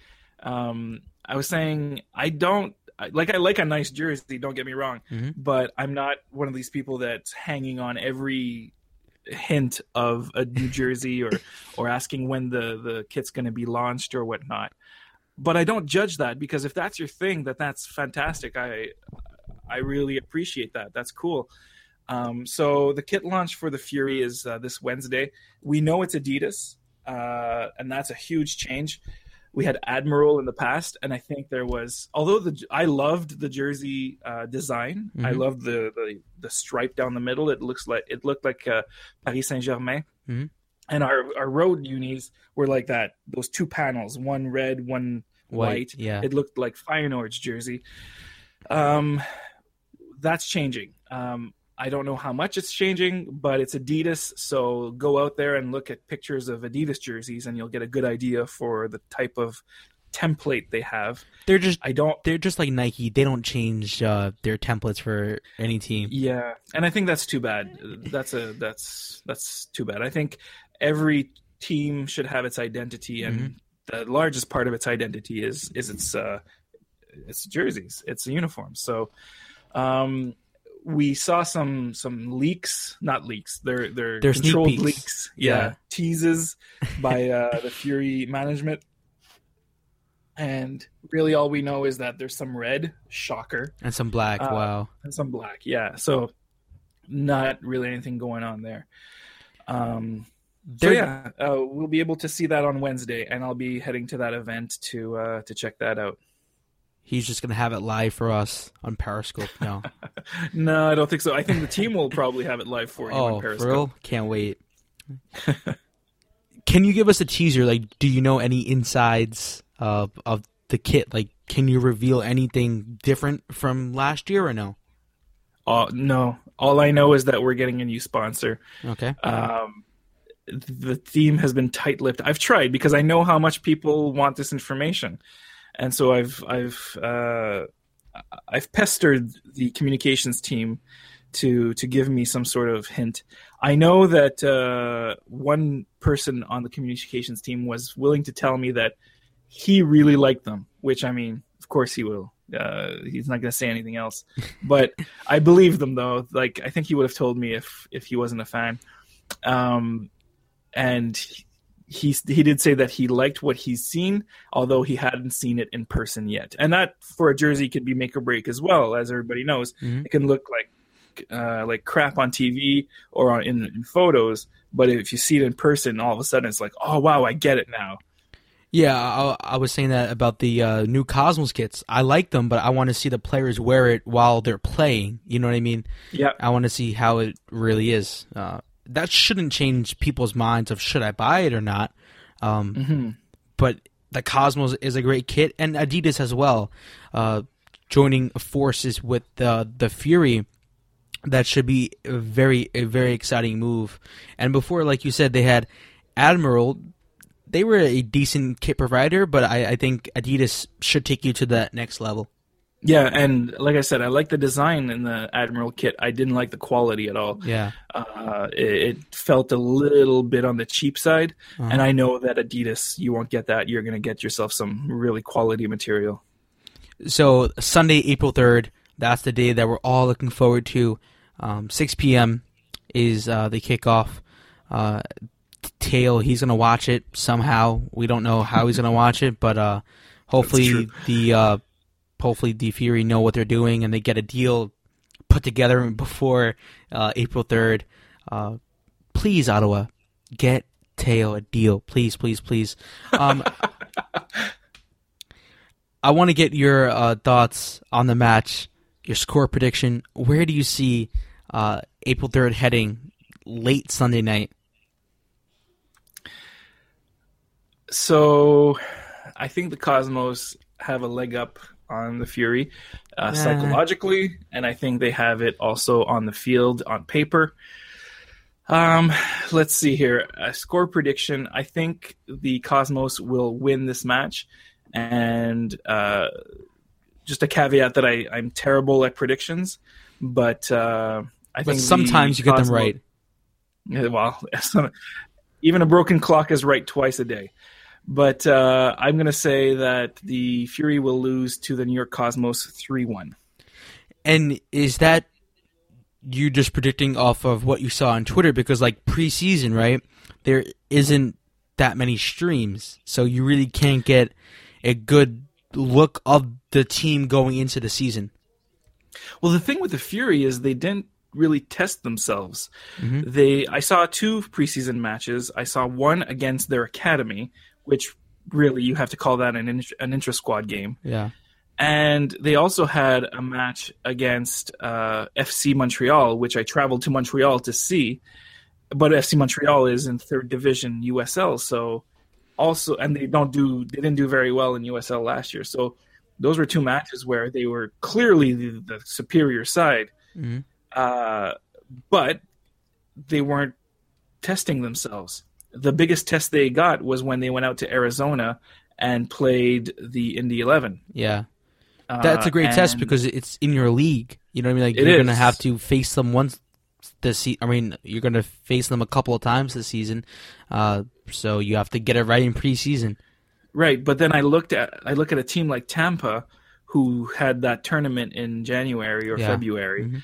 S4: Um, I was saying I don't like I like a nice jersey. Don't get me wrong,
S3: Mhm.
S4: but I'm not one of these people that's hanging on every hint of a new jersey or or asking when the the kit's going to be launched or whatnot. But I don't judge that because if that's your thing, that that's fantastic. I I really appreciate that. That's cool. Um, so the kit launch for the Fury is uh, this Wednesday. We know it's Adidas, uh, and that's a huge change. We had Admiral in the past, and I think there was. Although the I loved the jersey uh, design, I
S3: Mhm.
S4: loved the, the the stripe down the middle. It looks like it looked like uh, Paris Saint Germain,
S3: Mhm.
S4: and our our road unis were like that. Those two panels, one red, one white.
S3: yeah,
S4: It looked like Feyenoord's jersey. Um, that's changing. Um, I don't know how much it's changing, but it's Adidas. So go out there and look at pictures of Adidas jerseys, and you'll get a good idea for the type of template they have.
S3: They're just
S4: I don't.
S3: they're just like Nike. They don't change uh, their templates for any team.
S4: Yeah, and I think that's too bad. That's a that's that's too bad. I think every team should have its identity, and the largest part of its identity is is its uh, its jerseys, its uniforms. So, um, we saw some some leaks, not leaks. They're they're
S3: They're
S4: controlled leaks. Yeah,
S3: Yeah.
S4: teases by uh, the Fury management. And really, all we know is that there's some red. Shocker
S3: And some black.
S4: Uh,
S3: wow.
S4: and some black. Yeah, so not really anything going on there. Um, so yeah, uh, we'll be able to see that on Wednesday, and I'll be heading to that event to uh, to check that out.
S3: He's just gonna have it live for us on Periscope now.
S4: No, I don't think so. I think the team will probably have it live for you on
S3: oh, for
S4: Periscope.
S3: real? Can't wait. can you give us a teaser? Like, do you know any insides of of the kit? Like, can you reveal anything different from last year or no?
S4: Uh, no, all I know is that we're getting a new sponsor.
S3: Okay.
S4: um, the theme has been tight-lipped. I've tried because I know how much people want this information, and so I've I've uh, I've pestered the communications team to to give me some sort of hint. I know that uh, one person on the communications team was willing to tell me that he really liked them, which I mean, of course he will. Uh, he's not going to say anything else, but I believe them though. Like I think he would have told me if if he wasn't a fan. Um, and he he did say that he liked what he's seen, although he hadn't seen it in person yet. And that for a jersey could be make or break as well, as everybody knows.
S3: Mhm.
S4: It can look like uh, like crap on TV or on, in, in photos, but if you see it in person, all of a sudden it's like, oh wow, I get it now.
S3: Yeah, I, I was saying that about the uh, new Cosmos kits. I like them, but I want to see the players wear it while they're playing. You know what I mean?
S4: Yeah,
S3: I want to see how it really is. Uh, that shouldn't change people's minds of should I buy it or not. Um,
S4: hmm
S3: But the Cosmos is a great kit, and Adidas as well. Uh, joining forces with the the Fury, that should be a very a very exciting move. And before, like you said, they had Admiral. They were a decent kit provider, but I, I think Adidas should take you to that next level.
S4: Yeah, and like I said, I like the design in the Admiral kit. I didn't like the quality at all.
S3: Yeah.
S4: uh, it, it felt a little bit on the cheap side.
S3: Uh-huh.
S4: And I know that Adidas, you won't get that. You're going to get yourself some really quality material.
S3: So Sunday, April third, that's the day that we're all looking forward to. Um, 6 p.m. is uh, the kickoff. Uh, Theo, he's gonna watch it somehow. We don't know how he's gonna watch it, but uh, hopefully the uh, hopefully the Fury know what they're doing and they get a deal put together before uh, April third. Uh, please, Ottawa, get Theo a deal, please, please, please. Um, I want to get your uh, thoughts on the match, your score prediction. Where do you see uh, April 3rd heading late Sunday night?
S4: So I think the Cosmos have a leg up on the Fury uh,
S3: Nah.
S4: psychologically, and I think they have it also on the field on paper. Um, let's see here. A score prediction. I think the Cosmos will win this match, and uh, just a caveat that I, I'm terrible at predictions, but uh, I
S3: But
S4: think
S3: sometimes you get them right.
S4: well, even a broken clock is right twice a day. But uh, I'm going to say that the Fury will lose to the New York Cosmos 3 1.
S3: And is that you just predicting off of what you saw on Twitter? Because, like, preseason, right? There isn't that many streams. So you really can't get a good look of the team going into the season.
S4: Well, the thing with the Fury is they didn't really test themselves.
S3: Mhm.
S4: They I saw two preseason matches. I saw one against their academy, which really you have to call that an int- an intra squad game.
S3: Yeah.
S4: And they also had a match against uh, FC Montreal, which I traveled to Montreal to see. But FC Montreal is in third division USL, so also, and they don't do they didn't do very well in USL last year. So those were two matches where they were clearly the, the superior side.
S3: Mhm.
S4: uh, but they weren't testing themselves. The biggest test they got was when they went out to Arizona and played the Indy 11.
S3: Yeah. That's a great
S4: Uh,
S3: test because it's in your league. You know what I mean? Like you're gonna have to face them once this se- I mean, you're gonna face them a couple of times this season. Uh, so you have to get it right in preseason.
S4: Right, but then I looked at I look at a team like Tampa who had that tournament in January or
S3: Yeah.
S4: February
S3: Mhm.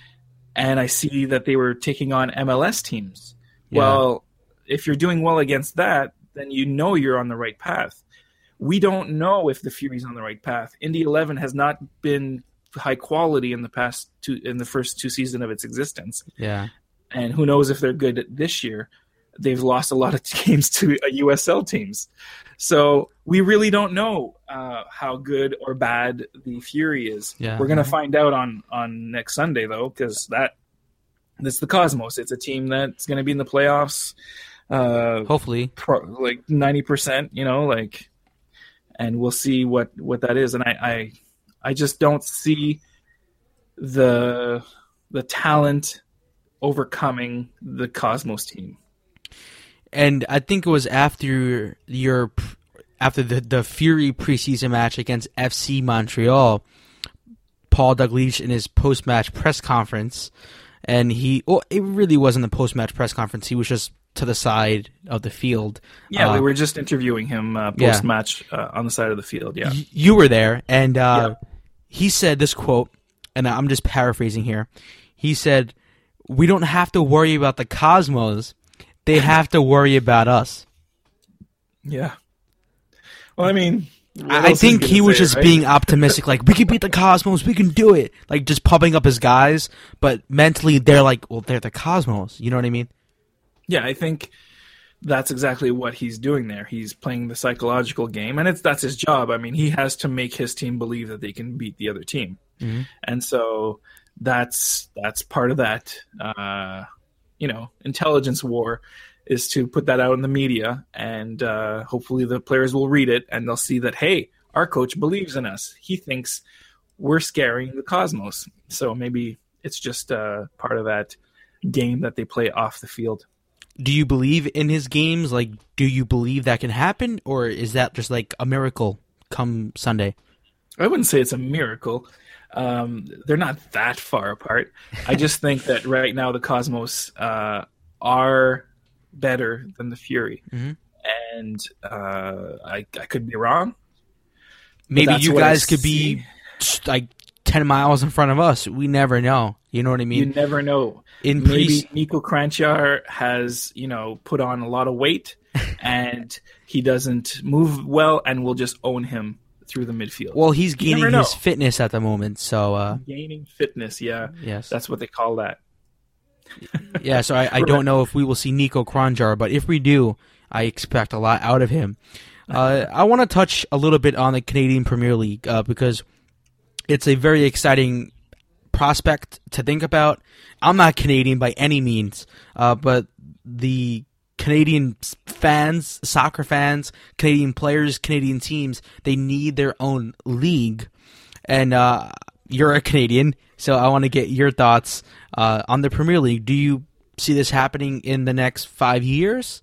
S4: and I see that they were taking on MLS teams.
S3: Yeah.
S4: Well, if you're doing well against that, then you know you're on the right path. We don't know if the Fury's on the right path. Indy 11 has not been high quality in the past two in the first two seasons of its existence
S3: Yeah.
S4: and who knows if they're good this year. They've lost a lot of games to uh, USL teams, so we really don't know uh, how good or bad the Fury is.
S3: Yeah.
S4: We're gonna find out on on next Sunday though, because that that's the Cosmos. It's a team that's gonna be in the playoffs, uh,
S3: Hopefully.
S4: pro, like ninety percent. You know, like, and we'll see what what that is. And I I, I just don't see the the talent overcoming the Cosmos team.
S3: And I think it was after your after the the Fury preseason match against FC Montreal, Paul Dalglish in his post match press conference, and he well, it really wasn't a post match press conference. He was just to the side of the field.
S4: Yeah,
S3: Uh,
S4: we were just interviewing him uh, post match uh, on the side of the field. Yeah,
S3: y- you were there, and uh, he said this quote, and I'm just paraphrasing here. He said, "We don't have to worry about the Cosmos; they have to worry about us."
S4: yeah. Well, I mean,
S3: I I
S4: else is
S3: think he was
S4: say,
S3: just
S4: right?
S3: being optimistic, like we can beat the Cosmos, we can do it, like just pumping up his guys. But mentally, they're like, well, they're the Cosmos. You know what I mean?
S4: Yeah, I think that's exactly what he's doing there. He's playing the psychological game, and it's that's his job. I mean, he has to make his team believe that they can beat the other team,
S3: Mhm.
S4: and so that's that's part of that. Uh, you know, intelligence war is to put that out in the media, and uh, hopefully the players will read it and they'll see that hey, our coach believes in us. He thinks we're scaring the cosmos. So maybe it's just uh, part of that game that they play off the field.
S3: Do you believe in his games? Like, do you believe that can happen, or is that just like a miracle come Sunday?
S4: I wouldn't say it's a miracle. Um, they're not that far apart. I just think that right now the Cosmos uh, are better than the Fury,
S3: Mhm.
S4: and uh, I, I could be wrong.
S3: Maybe you guys could be like ten miles in front of us. We never know. You know what I mean?
S4: You never know.
S3: in
S4: Maybe
S3: pre
S4: Nico Kranjčar has you know put on a lot of weight, and he doesn't move well, and we'll just own him through the midfield.
S3: well, he's gaining his fitness at the moment. So uh,
S4: Gaining fitness, yeah,
S3: yes,
S4: that's what they call that.
S3: yeah. So I, I don't know if we will see Nico Kranjčar, but if we do, I expect a lot out of him. Uh, I want to touch a little bit on the Canadian Premier League uh, because it's a very exciting prospect to think about. I'm not Canadian by any means, uh, but the Canadian fans, soccer fans, Canadian players, Canadian teams, they need their own league. And uh, you're a Canadian, so I want to get your thoughts uh, on the Premier League. Do you see this happening in the next five years?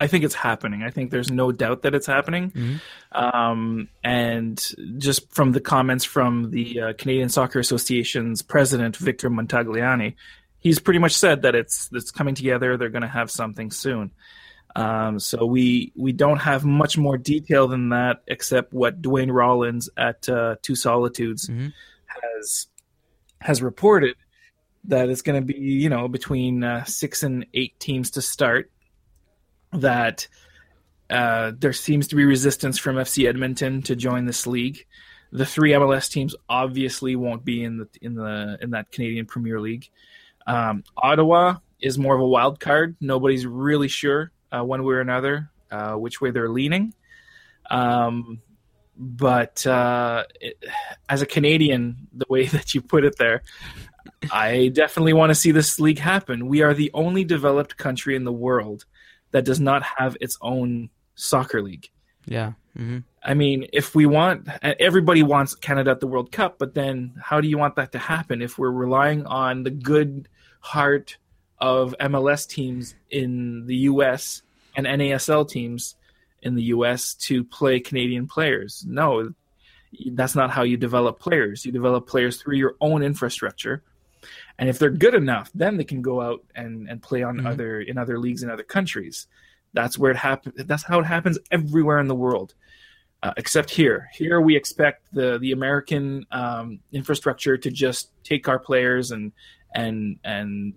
S4: I think it's happening. I think there's no doubt that it's happening. Um, and just from the comments from the uh, Canadian Soccer Association's president, Victor Montagliani, he's pretty much said that it's it's coming together. They're going to have something soon. Um, so we we don't have much more detail than that, except what Duane Rollins at uh, Two Solitudes
S3: Mhm.
S4: has has reported that it's going to be you know between uh, six and eight teams to start that uh, there seems to be resistance from FC Edmonton to join this league. The three MLS teams obviously won't be in the in the in that Canadian Premier League. Um, Ottawa is more of a wild card. Nobody's really sure uh, one way or another uh, which way they're leaning. Um, but uh, it, as a Canadian, the way that you put it there, I definitely want to see this league happen. We are the only developed country in the world that does not have its own soccer league.
S3: Yeah. Mm-hmm.
S4: I mean, if we want, everybody wants Canada at the World Cup, but then how do you want that to happen if we're relying on the good heart of MLS teams in the U.S. and NASL teams in the U.S. to play Canadian players? No, that's not how you develop players. You develop players through your own infrastructure. And if they're good enough, then they can go out and, and play on mm-hmm. other in other leagues in other countries. That's where it happens. That's how it happens everywhere in the world, uh, except here. Here we expect the the American um, infrastructure to just take our players and and and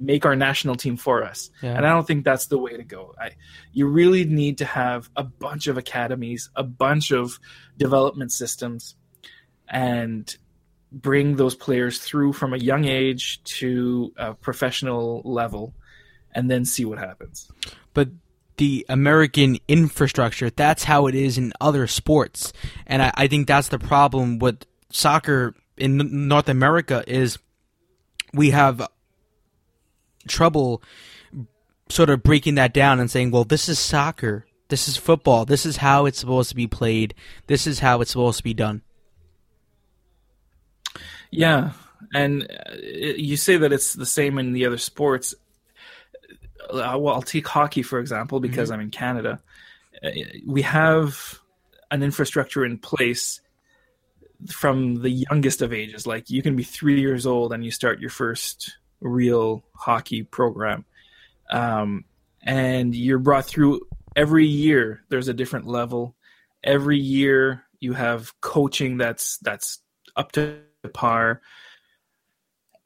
S4: make our national team for us. Yeah. And I don't think that's the way to go. I, you really need to have a bunch of academies, a bunch of development systems, and bring those players through from a young age to a professional level and then see what happens.
S3: But the American infrastructure, that's how it is in other sports. And I, I think that's the problem with soccer in North America is we have trouble sort of breaking that down and saying, well, this is soccer. This is football. This is how it's supposed to be played. This is how it's supposed to be done.
S4: Yeah, and uh, you say that it's the same in the other sports. Uh, well, I'll take hockey for example because mm-hmm. I'm in Canada. Uh, we have an infrastructure in place from the youngest of ages. Like you can be three years old and you start your first real hockey program, um, and you're brought through every year. There's a different level. Every year you have coaching that's that's up to par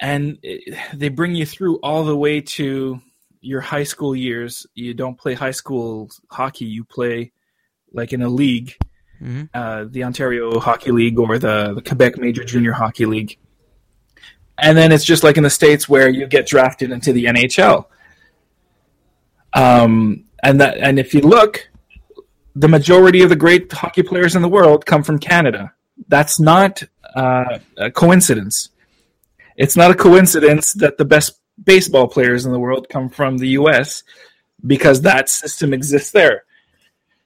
S4: and it, they bring you through all the way to your high school years. You don't play high school hockey; you play like in a league, mm-hmm. uh, the Ontario Hockey League or the, the Quebec Major Junior Hockey League. And then it's just like in the states where you get drafted into the NHL. Um, and that, and if you look, the majority of the great hockey players in the world come from Canada. That's not uh, a coincidence. It's not a coincidence that the best baseball players in the world come from the U.S. because that system exists there.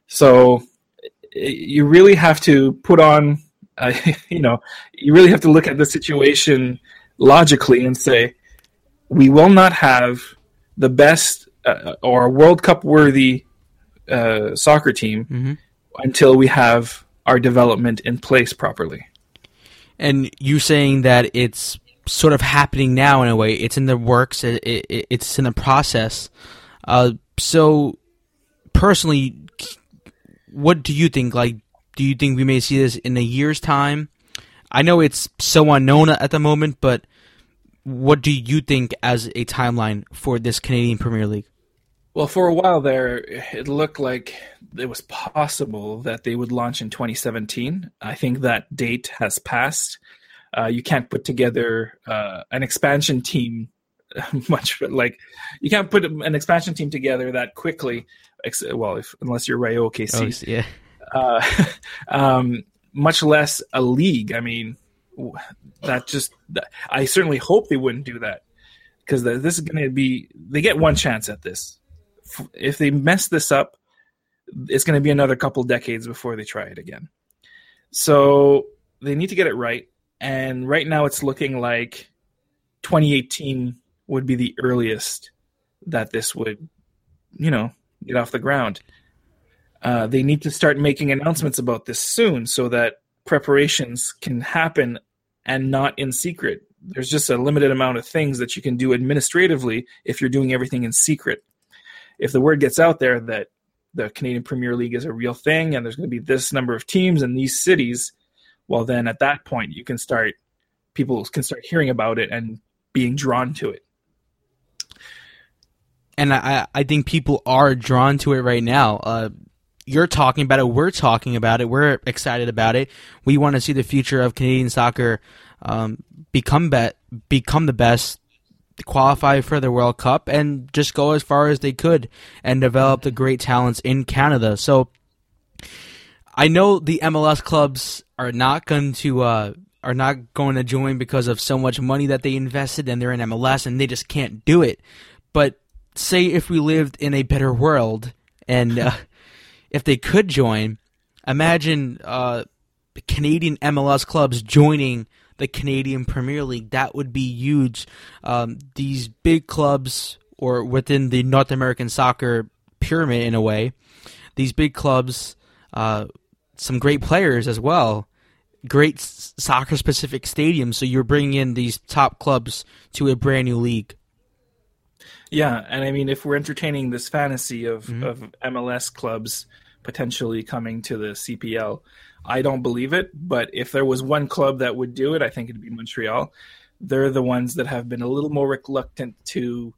S4: So you really have to put on, uh, you know, you really have to look at the situation logically and say, we will not have the best uh, or World Cup worthy uh, soccer team mm-hmm. until we have our development in place properly.
S3: And you saying that it's sort of happening now in a way. It's in the works. It, it, it's in the process. Uh, so, personally, what do you think? Like, do you think we may see this in a year's time? I know it's so unknown at the moment, but what do you think as a timeline for this Canadian Premier League?
S4: Well, for a while there, it looked like it was possible that they would launch in 2017. I think that date has passed. Uh, you can't put together uh, an expansion team much like you can't put an expansion team together that quickly. Well, if, unless you're Rayo OKC,
S3: oh, yeah.
S4: Uh, um, much less a league. I mean, that just I certainly hope they wouldn't do that because this is going to be they get one chance at this. If they mess this up, it's going to be another couple decades before they try it again. So they need to get it right and right now it's looking like 2018 would be the earliest that this would, you know, get off the ground. Uh, they need to start making announcements about this soon so that preparations can happen and not in secret. There's just a limited amount of things that you can do administratively if you're doing everything in secret. If the word gets out there that the Canadian Premier League is a real thing and there's going to be this number of teams in these cities, well then at that point you can start people can start hearing about it and being drawn to it.
S3: And i i think people are drawn to it right now. Uh, you're talking about it we're talking about it we're excited about it. We want to see the future of canadian soccer um, become bet become the best qualify for the World Cup and just go as far as they could and develop the great talents in Canada. So I know the MLS clubs are not going to uh, are not going to join because of so much money that they invested and they're in MLS and they just can't do it. But say if we lived in a better world and uh, if they could join, imagine uh, Canadian MLS clubs joining the Canadian Premier League. That would be huge. Um, these big clubs, or within the North American soccer pyramid in a way, these big clubs, uh, some great players as well, great soccer specific stadiums. So you're bringing in these top clubs to a brand new league.
S4: Yeah, and I mean, if we're entertaining this fantasy of, mm-hmm. of MLS clubs potentially coming to the CPL, I don't believe it. But if there was one club that would do it, I think it'd be Montreal. They're the ones that have been a little more reluctant to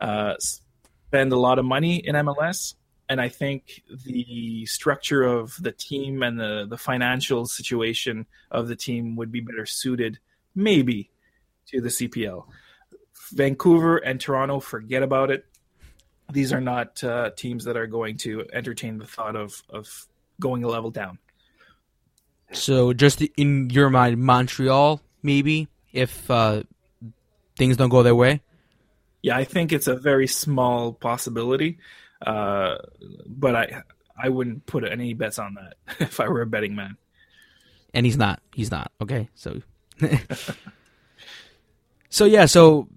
S4: uh, spend a lot of money in MLS. And I think the structure of the team and the, the financial situation of the team would be better suited, maybe, to the CPL. Vancouver and Toronto, forget about it. These are not uh, teams that are going to entertain the thought of, of going a level down.
S3: So, just in your mind, Montreal, maybe, if uh, things don't go their way?
S4: Yeah, I think it's a very small possibility, uh, but I I wouldn't put any bets on that if I were a betting man.
S3: And he's not. He's not. Okay, so so yeah, so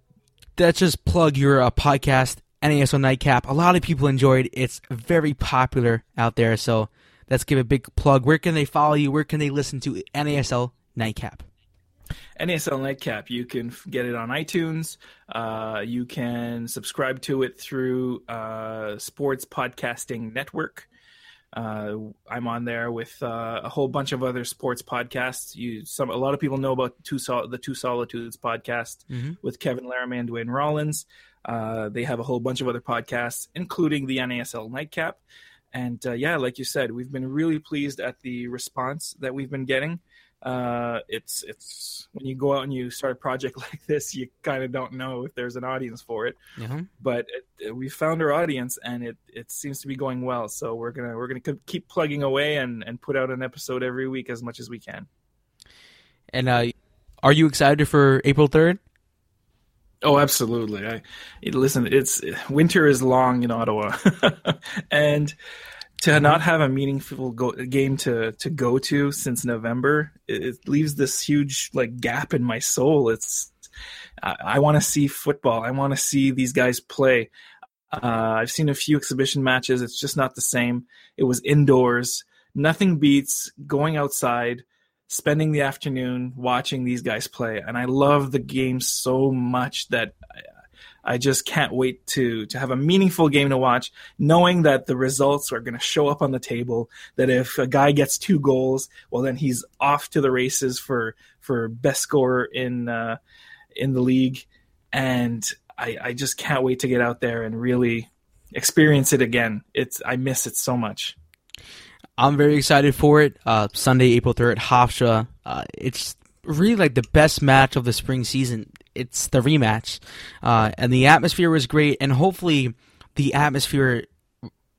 S3: that's just plug your uh, podcast, NASL Nightcap. A lot of people enjoyed. It's very popular out there, so let's give a big plug. Where can they follow you? Where can they listen to NASL Nightcap?
S4: NASL Nightcap. You can get it on iTunes. Uh, you can subscribe to it through uh, Sports Podcasting Network. Uh, I'm on there with uh, a whole bunch of other sports podcasts. You some a lot of people know about two Sol- the Two Solitudes podcast mm-hmm. with Kevin Laramie and Duane Rollins. Uh, they have a whole bunch of other podcasts, including the NASL Nightcap. And uh, yeah, like you said, we've been really pleased at the response that we've been getting uh, it's it's when you go out and you start a project like this, you kind of don't know if there's an audience for it. Mm-hmm. But it, we found our audience, and it, it seems to be going well. So we're gonna we're gonna keep plugging away and and put out an episode every week as much as we can.
S3: And uh, are you excited for April third?
S4: Oh, absolutely. I listen. It's winter is long in Ottawa, and to mm-hmm. not have a meaningful go- game to to go to since November, it, it leaves this huge like gap in my soul. It's I, I want to see football. I want to see these guys play. Uh, I've seen a few exhibition matches. It's just not the same. It was indoors. Nothing beats going outside, spending the afternoon watching these guys play. And I love the game so much that I just can't wait to to have a meaningful game to watch, knowing that the results are going to show up on the table. That if a guy gets two goals, well, then he's off to the races for for best scorer in uh, in the league, and I, I just can't wait to get out there and really experience it again. It's I miss it so much.
S3: I'm very excited for it. Uh, Sunday, April 3rd, Hofstra. Uh, it's really like the best match of the spring season it's the rematch, uh, and the atmosphere was great, and hopefully the atmosphere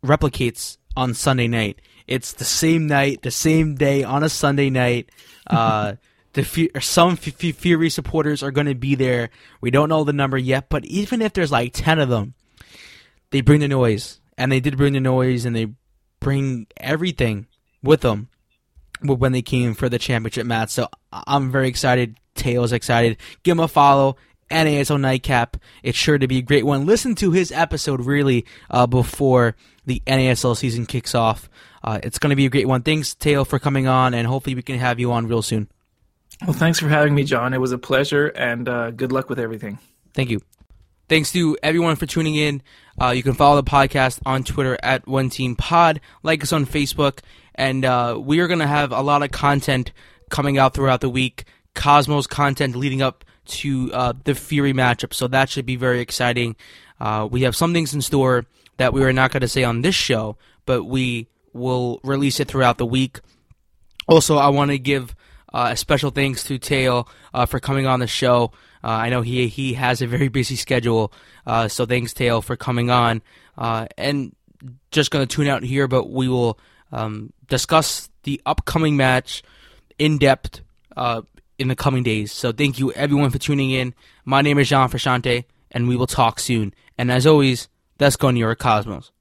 S3: replicates on Sunday night. It's the same night, the same day on a Sunday night. Uh, the some Fury supporters are going to be there. We don't know the number yet, but even if there's like ten of them, they bring the noise, and they did bring the noise, and they bring everything with them when they came for the championship match. So I'm very excited Theo's excited. Give him a follow. NASL Nightcap. It's sure to be a great one. Listen to his episode really uh, before the NASL season kicks off. Uh, it's going to be a great one. Thanks, Theo, for coming on, and hopefully we can have you on real soon.
S4: Well, thanks for having me, John. It was a pleasure, and uh, good luck with everything.
S3: Thank you. Thanks to everyone for tuning in. Uh, you can follow the podcast on Twitter at One Team Pod. Like us on Facebook, and uh, we are going to have a lot of content coming out throughout the week. Cosmos content leading up to uh, the Fury matchup, so that should be very exciting. Uh, we have some things in store that we are not going to say on this show, but we will release it throughout the week. Also, I want to give uh, a special thanks to Theo uh, for coming on the show. Uh, I know he he has a very busy schedule, uh, so thanks Theo for coming on. and just going to tune out here, but we will um, discuss the upcoming match in depth uh, in the coming days. So thank you everyone for tuning in. My name is Jean Frashante, and we will talk soon. And as always, let's go New York Cosmos.